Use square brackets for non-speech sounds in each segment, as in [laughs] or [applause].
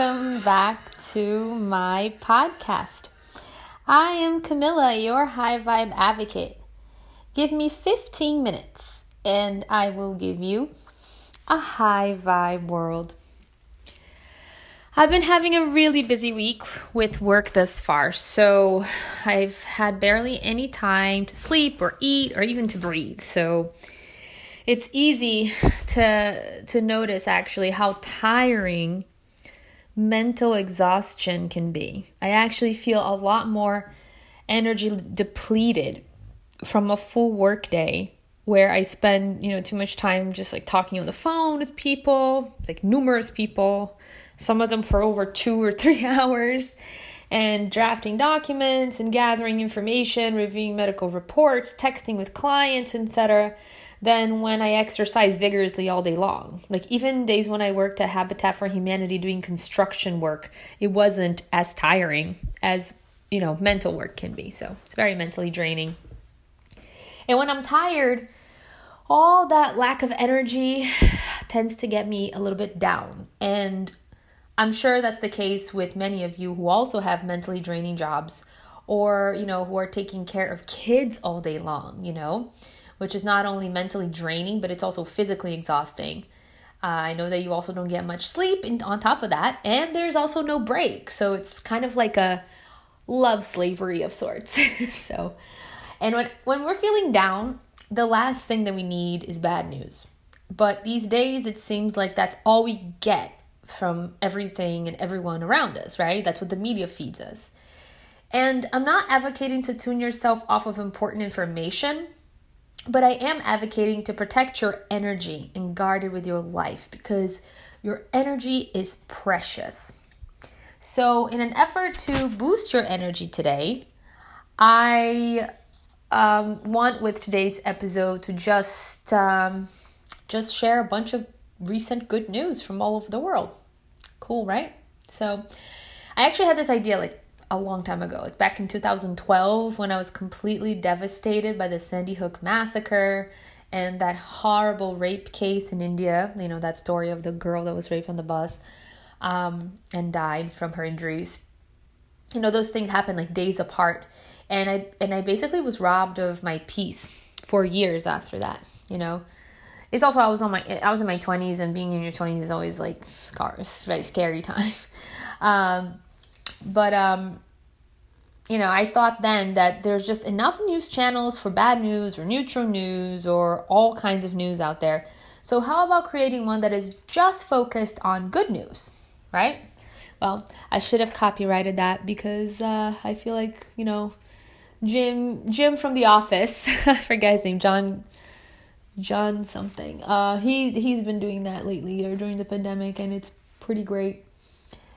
welcome back to my podcast. I am Camilla, your high vibe advocate. Give me 15 minutes and I will give you a high vibe world. I've been having a really busy week with work thus far, so I've had barely any time to sleep or eat or even to breathe. So it's easy to to notice actually how tiring mental exhaustion can be. I actually feel a lot more energy depleted from a full work day where I spend, you know, too much time just like talking on the phone with people, like numerous people, some of them for over 2 or 3 [laughs] hours and drafting documents and gathering information, reviewing medical reports, texting with clients, etc than when I exercise vigorously all day long. Like even days when I worked at Habitat for Humanity doing construction work, it wasn't as tiring as, you know, mental work can be. So, it's very mentally draining. And when I'm tired, all that lack of energy [sighs] tends to get me a little bit down. And I'm sure that's the case with many of you who also have mentally draining jobs or, you know, who are taking care of kids all day long, you know which is not only mentally draining, but it's also physically exhausting. Uh, I know that you also don't get much sleep in, on top of that, and there's also no break. So it's kind of like a love slavery of sorts. [laughs] so, and when, when we're feeling down, the last thing that we need is bad news. But these days, it seems like that's all we get from everything and everyone around us, right? That's what the media feeds us. And I'm not advocating to tune yourself off of important information but I am advocating to protect your energy and guard it with your life because your energy is precious. So, in an effort to boost your energy today, I um, want with today's episode to just um, just share a bunch of recent good news from all over the world. Cool, right? So, I actually had this idea like a long time ago, like back in 2012 when I was completely devastated by the Sandy Hook massacre and that horrible rape case in India. You know, that story of the girl that was raped on the bus um, and died from her injuries. You know, those things happen like days apart. And I and I basically was robbed of my peace for years after that, you know. It's also I was on my I was in my 20s and being in your 20s is always like scars, very scary [laughs] time. Um, but um you know, I thought then that there's just enough news channels for bad news or neutral news or all kinds of news out there. So, how about creating one that is just focused on good news, right? Well, I should have copyrighted that because uh, I feel like, you know, Jim Jim from The Office, [laughs] I forget his name, John John something. Uh, he he's been doing that lately or during the pandemic, and it's pretty great.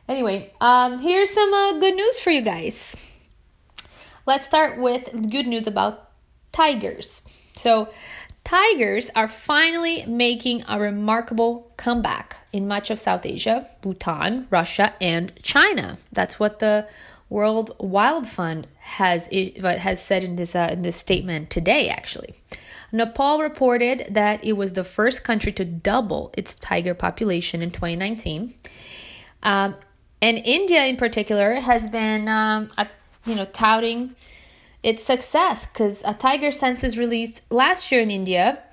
Anyway, um, here's some uh, good news for you guys. Let's start with good news about tigers. So, tigers are finally making a remarkable comeback in much of South Asia, Bhutan, Russia, and China. That's what the World Wild Fund has has said in this uh, in this statement today. Actually, Nepal reported that it was the first country to double its tiger population in 2019. Um, and India, in particular, has been, um, you know, touting its success because a tiger census released last year in India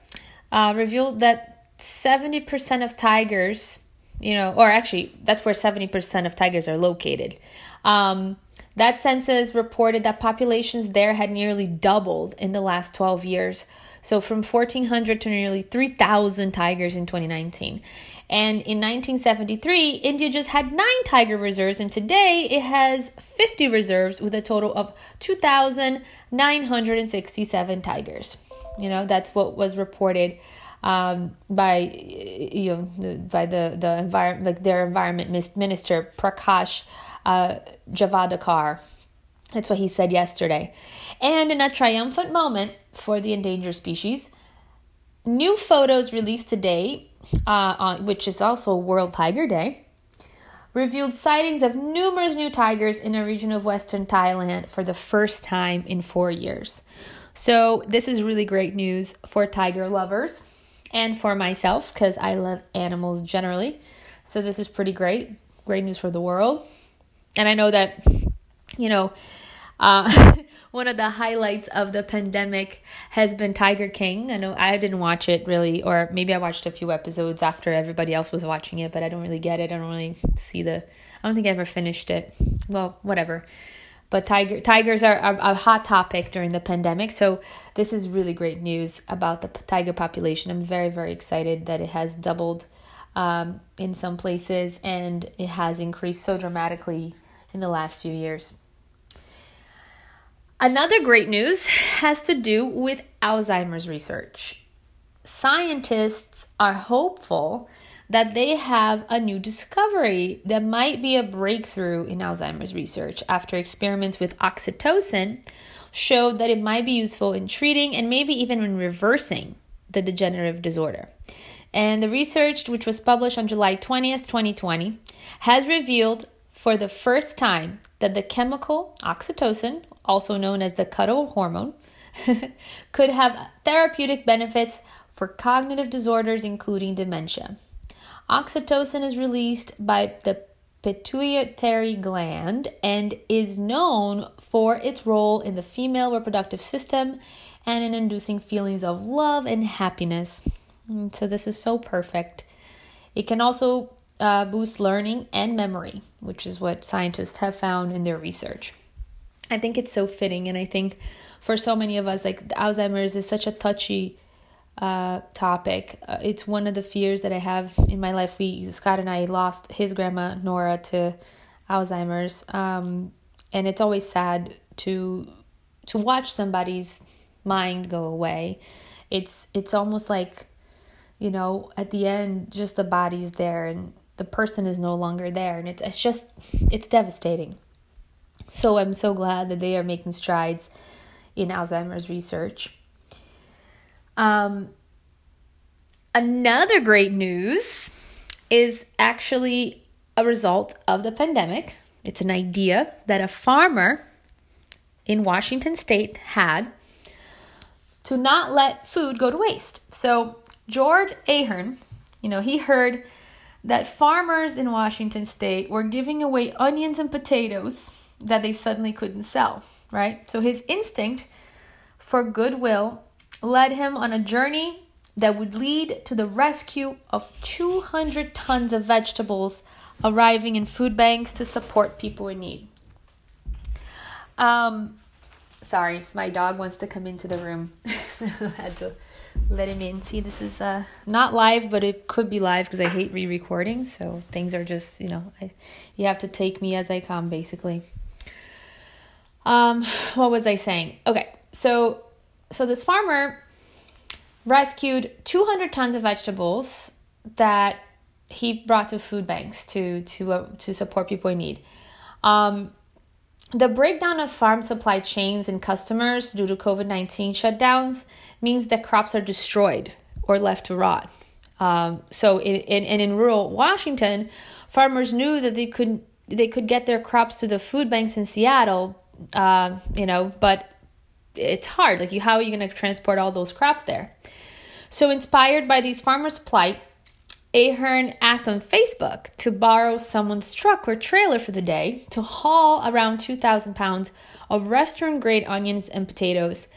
uh, revealed that 70% of tigers, you know, or actually, that's where 70% of tigers are located. Um, that census reported that populations there had nearly doubled in the last 12 years. So from 1,400 to nearly 3,000 tigers in 2019. And in 1973, India just had nine tiger reserves, and today it has 50 reserves with a total of 2,967 tigers. You know, that's what was reported um, by you know by the the environment like their environment minister Prakash uh, Javadekar. That's what he said yesterday. And in a triumphant moment for the endangered species, new photos released today uh, on, which is also World Tiger Day, revealed sightings of numerous new tigers in a region of western Thailand for the first time in four years. So, this is really great news for tiger lovers and for myself because I love animals generally. So, this is pretty great. great news for the world. And I know that, you know, uh, [laughs] one of the highlights of the pandemic has been Tiger King. I know I didn't watch it really, or maybe I watched a few episodes after everybody else was watching it, but I don't really get it. I don't really see the. I don't think I ever finished it. Well, whatever. But tiger tigers are, are a hot topic during the pandemic, so this is really great news about the tiger population. I'm very very excited that it has doubled um, in some places and it has increased so dramatically in the last few years. Another great news has to do with Alzheimer's research. Scientists are hopeful that they have a new discovery that might be a breakthrough in Alzheimer's research after experiments with oxytocin showed that it might be useful in treating and maybe even in reversing the degenerative disorder. And the research, which was published on July 20th, 2020, has revealed for the first time that the chemical oxytocin, also known as the cuddle hormone, [laughs] could have therapeutic benefits for cognitive disorders, including dementia. Oxytocin is released by the pituitary gland and is known for its role in the female reproductive system and in inducing feelings of love and happiness. Mm, so, this is so perfect. It can also uh, boost learning and memory, which is what scientists have found in their research. I think it's so fitting, and I think for so many of us, like Alzheimer's is such a touchy uh, topic. Uh, it's one of the fears that I have in my life. We Scott and I lost his grandma Nora to Alzheimer's, um, and it's always sad to to watch somebody's mind go away. It's it's almost like you know at the end, just the body's there and the person is no longer there, and it's it's just it's devastating. So I'm so glad that they are making strides in Alzheimer's research. Um, another great news is actually a result of the pandemic. It's an idea that a farmer in Washington state had to not let food go to waste. So, George Ahern, you know, he heard that farmers in Washington state were giving away onions and potatoes that they suddenly couldn't sell, right? So his instinct for goodwill led him on a journey that would lead to the rescue of 200 tons of vegetables arriving in food banks to support people in need. Um, sorry, my dog wants to come into the room. [laughs] I had to let him in. See, this is uh, not live, but it could be live because I hate re-recording. So things are just, you know, I, you have to take me as I come, basically. Um, what was I saying? Okay, so so this farmer rescued 200 tons of vegetables that he brought to food banks to to uh, to support people in need. Um, the breakdown of farm supply chains and customers due to COVID 19 shutdowns means that crops are destroyed or left to rot. Um, so, in, in, and in rural Washington, farmers knew that they could they could get their crops to the food banks in Seattle uh, you know, but it's hard. Like, you, how are you going to transport all those crops there? So, inspired by these farmers' plight, Ahern asked on Facebook to borrow someone's truck or trailer for the day to haul around 2,000 pounds of restaurant grade onions and potatoes.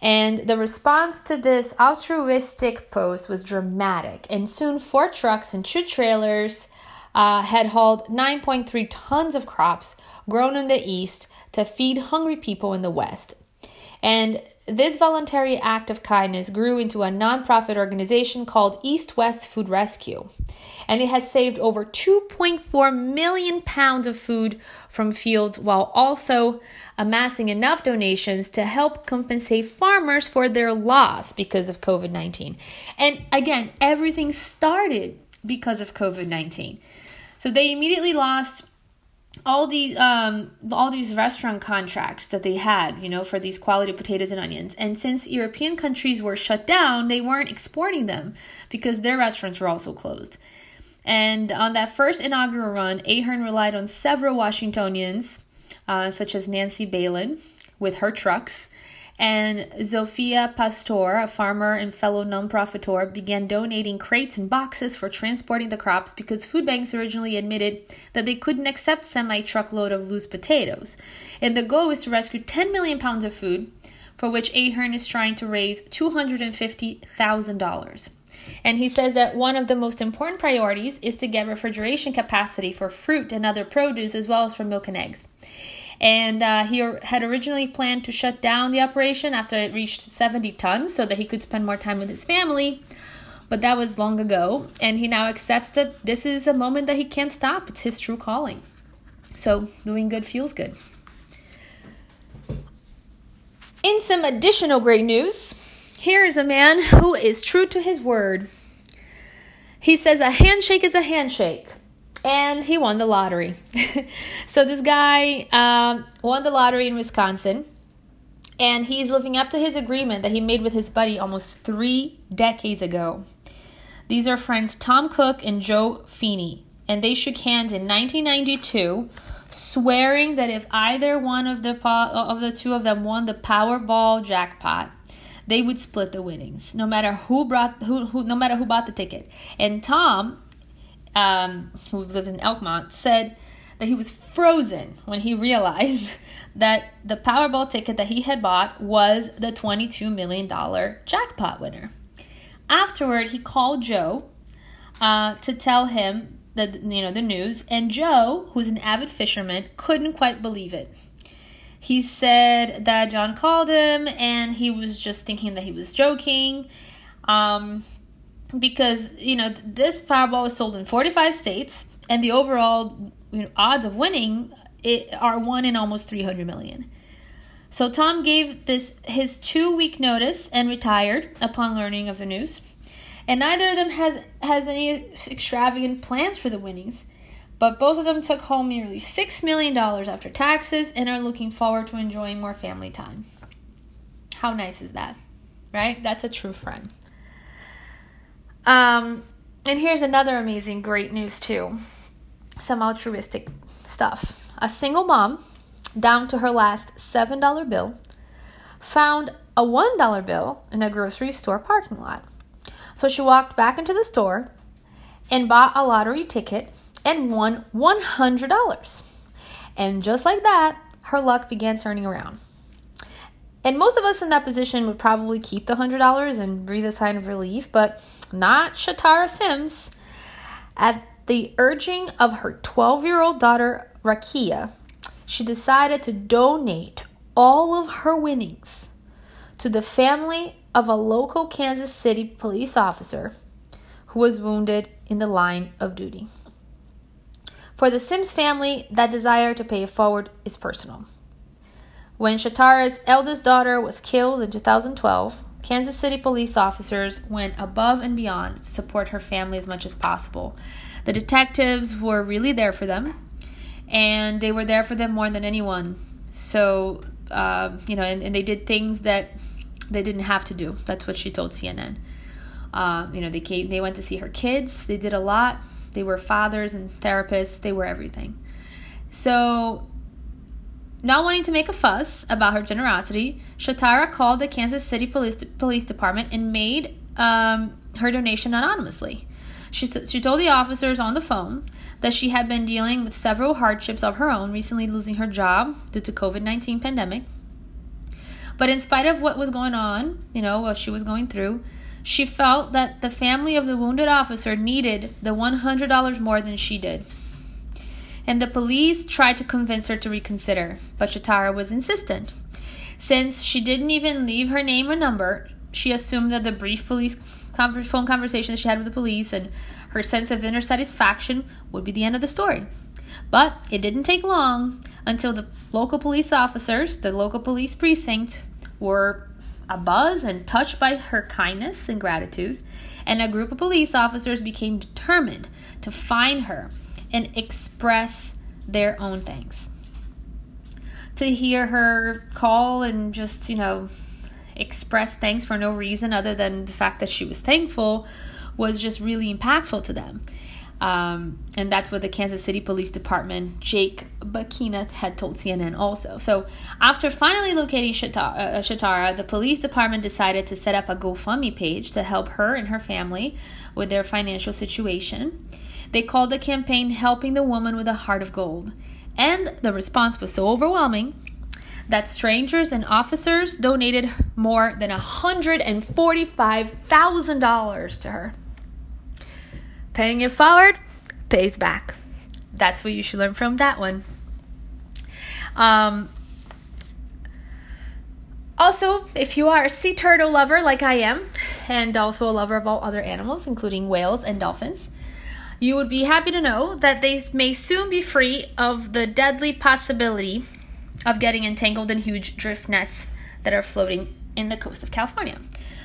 And the response to this altruistic post was dramatic. And soon, four trucks and two trailers uh, had hauled 9.3 tons of crops grown in the East to feed hungry people in the West. And this voluntary act of kindness grew into a nonprofit organization called East West Food Rescue. And it has saved over 2.4 million pounds of food from fields while also amassing enough donations to help compensate farmers for their loss because of COVID 19. And again, everything started because of COVID 19. So they immediately lost all these um all these restaurant contracts that they had you know for these quality potatoes and onions. And since european countries were shut down they weren't exporting them because their restaurants were also closed. And on that first inaugural run ahern relied on several washingtonians uh, such as nancy Bailyn with her trucks And Zofia Pastor, a farmer and fellow nonprofitor, began donating crates and boxes for transporting the crops because food banks originally admitted that they couldn't accept semi truckload of loose potatoes. And the goal is to rescue 10 million pounds of food, for which Ahern is trying to raise $250,000. And he says that one of the most important priorities is to get refrigeration capacity for fruit and other produce as well as for milk and eggs and uh, he had originally planned to shut down the operation after it reached 70 tons so that he could spend more time with his family. But that was long ago, and he now accepts that this is a moment that he can't stop. It's his true calling. So, doing good feels good. In some additional great news, here is a man who is true to his word. He says a handshake is a handshake and he won the lottery. [laughs] so this guy um, won the lottery in Wisconsin, and he's living up to his agreement that he made with his buddy almost three decades ago. These are friends Tom Cook and Joe Feeney, and they shook hands in 1992, swearing that if either one of the of the two of them won the Powerball jackpot, they would split the winnings, no matter who brought who, who no matter who bought the ticket. And Tom um, who lived in Elkmont, said that he was frozen when he [laughs] realized that the Powerball ticket that he had bought was the $22 million jackpot winner. Afterward, he called Joe uh, to tell him the you know the news, and Joe, who's an avid fisherman, couldn't quite believe it. He said that John called him, and he was just thinking that he was joking. Um, because you know this Powerball is sold in 45 states, and the overall you know, odds of winning it, are one in almost 300 million. So Tom gave this his two week notice and retired upon learning of the news. And neither of them has has any extravagant plans for the winnings, but both of them took home nearly six million dollars after taxes and are looking forward to enjoying more family time. How nice is that? Right? That's a true friend. Um, and here's another amazing, great news too. Some altruistic stuff. A single mom, down to her last $7 bill, found a $1 bill in a grocery store parking lot. So she walked back into the store and bought a lottery ticket and won $100. And just like that, her luck began turning around. And most of us in that position would probably keep the $100 and breathe a sigh of relief, but not Shatara Sims. At the urging of her 12 year old daughter, Rakia, she decided to donate all of her winnings to the family of a local Kansas City police officer who was wounded in the line of duty. For the Sims family, that desire to pay it forward is personal. When Shatara's eldest daughter was killed in 2012, Kansas City police officers went above and beyond to support her family as much as possible. The detectives were really there for them, and they were there for them more than anyone. So, uh, you know, and, and, they did things that they didn't have to do. That's what she told CNN. Uh, you know, they came, they went to see her kids. They did a lot. They were fathers and therapists. They were everything. So not wanting to make a fuss about her generosity, Shatara called the Kansas City Police, Police Department and made um, her donation anonymously. She, she told the officers on the phone that she had been dealing with several hardships of her own, recently losing her job due to COVID-19 pandemic. But in spite of what was going on, you know, what she was going through, she felt that the family of the wounded officer needed the $100 more than she did and the police tried to convince her to reconsider, but Shatara was insistent. Since she didn't even leave her name or number, she assumed that the brief police phone conversation she had with the police and her sense of inner satisfaction would be the end of the story. But it didn't take long until the local police officers, the local police precinct, were abuzz and touched by her kindness and gratitude, and a group of police officers became determined to find her and express their own thanks. To hear her call and just, you know, express thanks for no reason other than the fact that she was thankful was just really impactful to them. Um, and that's what the Kansas City Police Department, Jake Becchina, had told CNN also. So, after finally locating Shatara, uh, Shatara, the police department decided to set up a GoFundMe page to help her and her family with their financial situation. They called the campaign Helping the Woman with a Heart of Gold. And the response was so overwhelming that strangers and officers donated more than $145,000 to her. Paying it forward pays back. That's what you should learn from that one. Um, also, if you are a sea turtle lover like I am, and also a lover of all other animals, including whales and dolphins, you would be happy to know that they may soon be free of the deadly possibility of getting entangled in huge drift nets that are floating in the coast of California.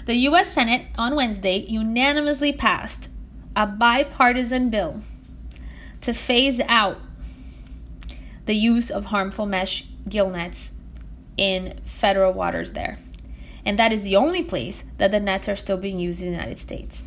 The U.S. Senate on Wednesday unanimously passed a bipartisan bill to phase out the use of harmful mesh gill nets in federal waters there. And that is the only place that the nets are still being used in the United States.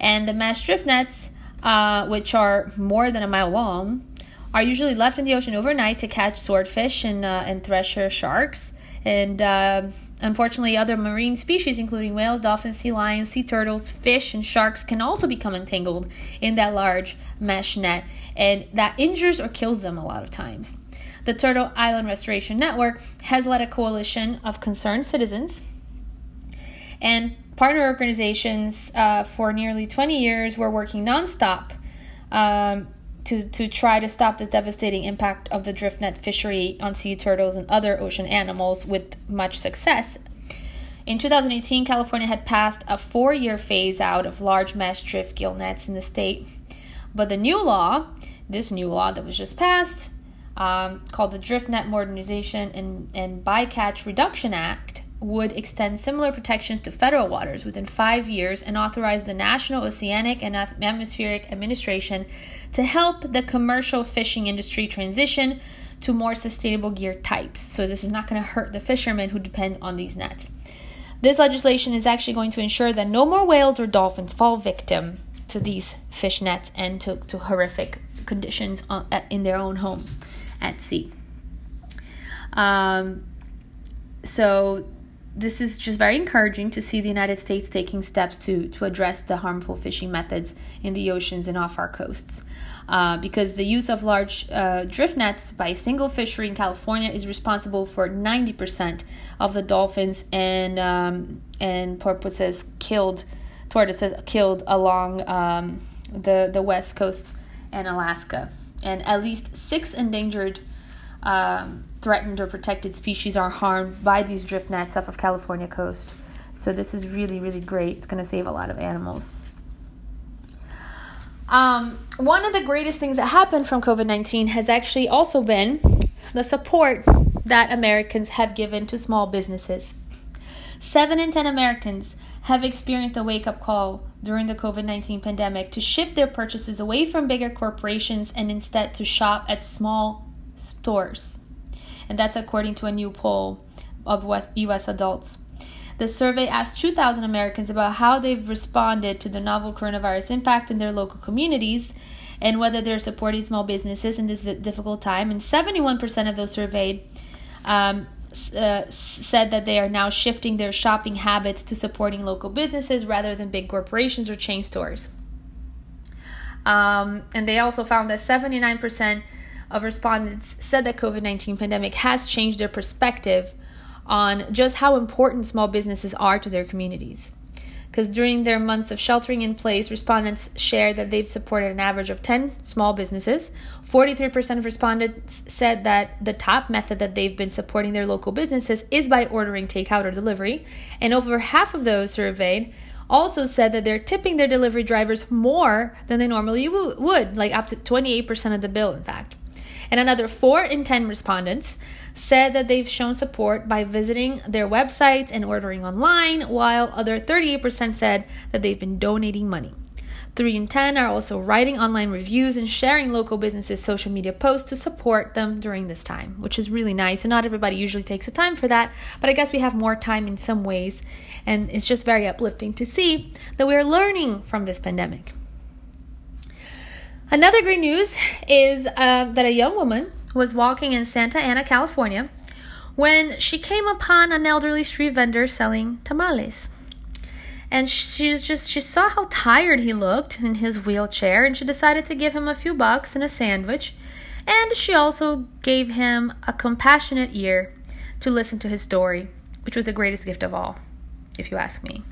And the mesh drift nets, uh, which are more than a mile long, are usually left in the ocean overnight to catch swordfish and, uh, and thresher sharks. And uh, Unfortunately, other marine species, including whales, dolphins, sea lions, sea turtles, fish, and sharks, can also become entangled in that large mesh net, and that injures or kills them a lot of times. The Turtle Island Restoration Network has led a coalition of concerned citizens and partner organizations uh, for nearly 20 years. We're working nonstop um, to, to try to stop the devastating impact of the drift net fishery on sea turtles and other ocean animals with much success. In 2018, California had passed a four year phase out of large mesh drift gill nets in the state. But the new law, this new law that was just passed, um, called the Drift Net Modernization and, and Bycatch Reduction Act, would extend similar protections to federal waters within five years and authorize the National Oceanic and Atmospheric Administration to help the commercial fishing industry transition to more sustainable gear types. So, this is not going to hurt the fishermen who depend on these nets. This legislation is actually going to ensure that no more whales or dolphins fall victim to these fish nets and to, to horrific conditions on, in their own home at sea. Um, so, this is just very encouraging to see the United States taking steps to, to address the harmful fishing methods in the oceans and off our coasts. Uh, because the use of large uh, drift nets by a single fishery in California is responsible for 90% of the dolphins and um, and porpoises killed, tortoises killed along um, the the west coast and Alaska, and at least six endangered um, threatened or protected species are harmed by these drift nets off of California coast. So this is really, really great. It's going to save a lot of animals. Um, one of the greatest things that happened from COVID 19 has actually also been the support that Americans have given to small businesses. Seven in 10 Americans have experienced a wake up call during the COVID 19 pandemic to shift their purchases away from bigger corporations and instead to shop at small stores and that's according to a new poll of US adults. The survey asked 2,000 Americans about how they've responded to the novel coronavirus impact in their local communities and whether they're supporting small businesses in this difficult time. And 71% of those surveyed um, uh, said that they are now shifting their shopping habits to supporting local businesses rather than big corporations or chain stores. Um, and they also found that 79% of respondents said that COVID-19 pandemic has changed their perspective on just how important small businesses are to their communities. Because during their months of sheltering in place, respondents shared that they've supported an average of 10 small businesses. 43% of respondents said that the top method that they've been supporting their local businesses is by ordering takeout or delivery. And over half of those surveyed also said that they're tipping their delivery drivers more than they normally would, like up to 28% of the bill, in fact. And another 4 in 10 respondents said that they've shown support by visiting their websites and ordering online, while other 38% said that they've been donating money. 3 in 10 are also writing online reviews and sharing local businesses' social media posts to support them during this time, which is really nice. And not everybody usually takes the time for that, but I guess we have more time in some ways. And it's just very uplifting to see that we're learning from this pandemic. Another great news is uh, that a young woman was walking in Santa Ana, California, when she came upon an elderly street vendor selling tamales. And she just she saw how tired he looked in his wheelchair and she decided to give him a few bucks and a sandwich. And she also gave him a compassionate ear to listen to his story, which was the greatest gift of all, if you ask me.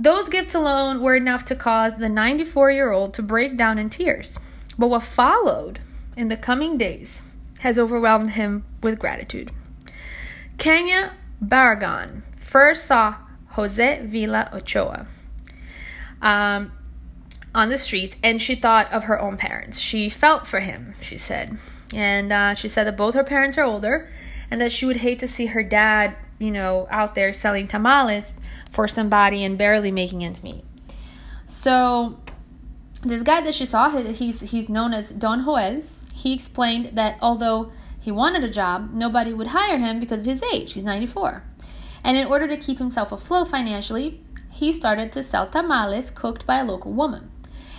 Those gifts alone were enough to cause the 94 year old to break down in tears. But what followed in the coming days has overwhelmed him with gratitude. Kenya Barragan first saw Jose Villa Ochoa um, on the streets and she thought of her own parents. She felt for him, she said. And uh, she said that both her parents are older and that she would hate to see her dad, you know, out there selling tamales for somebody and barely making ends meet. So this guy that she saw, he's he's known as Don Joel. He explained that although he wanted a job, nobody would hire him because of his age. He's 94. And in order to keep himself afloat financially, he started to sell tamales cooked by a local woman.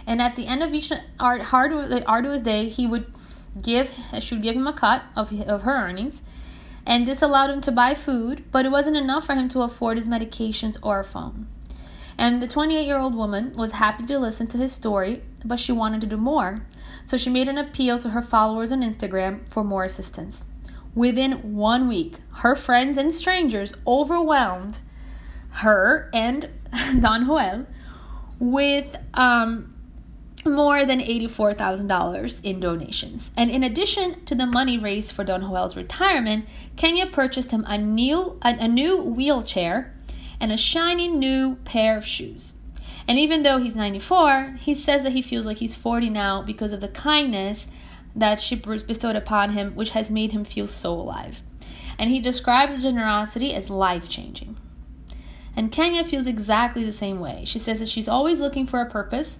And at the end of each hard, arduous day, he would give she would give him a cut of, of her earnings and this allowed him to buy food, but it wasn't enough for him to afford his medications or a phone. And the 28 year old woman was happy to listen to his story, but she wanted to do more. So she made an appeal to her followers on Instagram for more assistance. Within one week, her friends and strangers overwhelmed her and [laughs] Don Joel with um, more than $84,000 in donations. And in addition to the money raised for Don Joel's retirement, Kenya purchased him a new, a, a new wheelchair and a shiny new pair of shoes. And even though he's 94, he says that he feels like he's 40 now because of the kindness that she bestowed upon him, which has made him feel so alive. And he describes generosity as life changing. And Kenya feels exactly the same way. She says that she's always looking for a purpose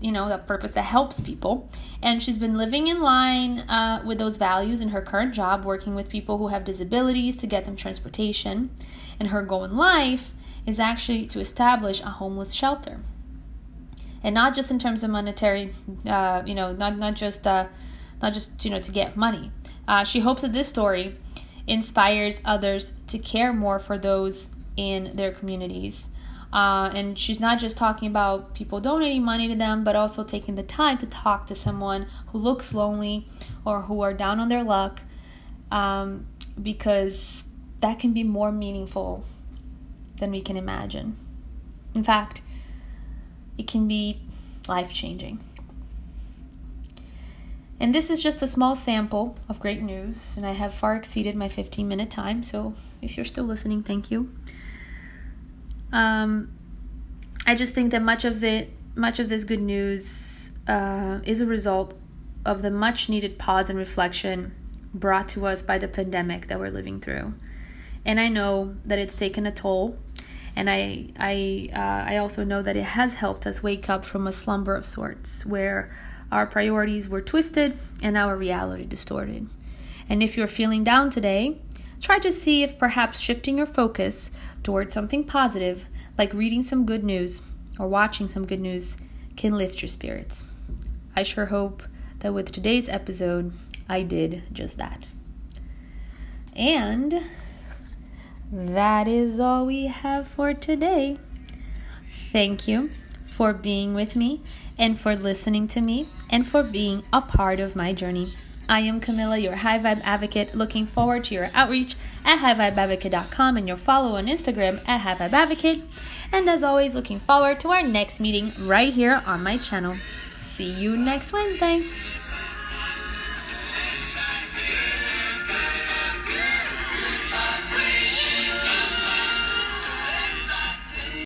you know that purpose that helps people. And she's been living in line uh, with those values in her current job working with people who have disabilities to get them transportation. And her goal in life is actually to establish a homeless shelter. And not just in terms of monetary uh, you know not, not just uh, not just you know to get money. Uh, she hopes that this story inspires others to care more for those in their communities uh, and she's not just talking about people donating money to them, but also taking the time to talk to someone who looks lonely or who are down on their luck, um, because that can be more meaningful than we can imagine. In fact, it can be life changing. And this is just a small sample of great news, and I have far exceeded my 15 minute time, so if you're still listening, thank you. Um, I just think that much of the much of this good news uh, is a result of the much needed pause and reflection brought to us by the pandemic that we're living through. And I know that it's taken a toll, and I I uh, I also know that it has helped us wake up from a slumber of sorts where our priorities were twisted and our reality distorted. And if you're feeling down today, try to see if perhaps shifting your focus towards something positive, like reading some good news or watching some good news, can lift your spirits. I sure hope that with today's episode, I did just that. And that is all we have for today. Thank you for being with me and for listening to me and for being a part of my journey. I am Camilla, your high vibe advocate, looking forward to your outreach at highvibeadvocate.com and your follow on Instagram at highvibeadvocate. And as always, looking forward to our next meeting right here on my channel. See you next Wednesday.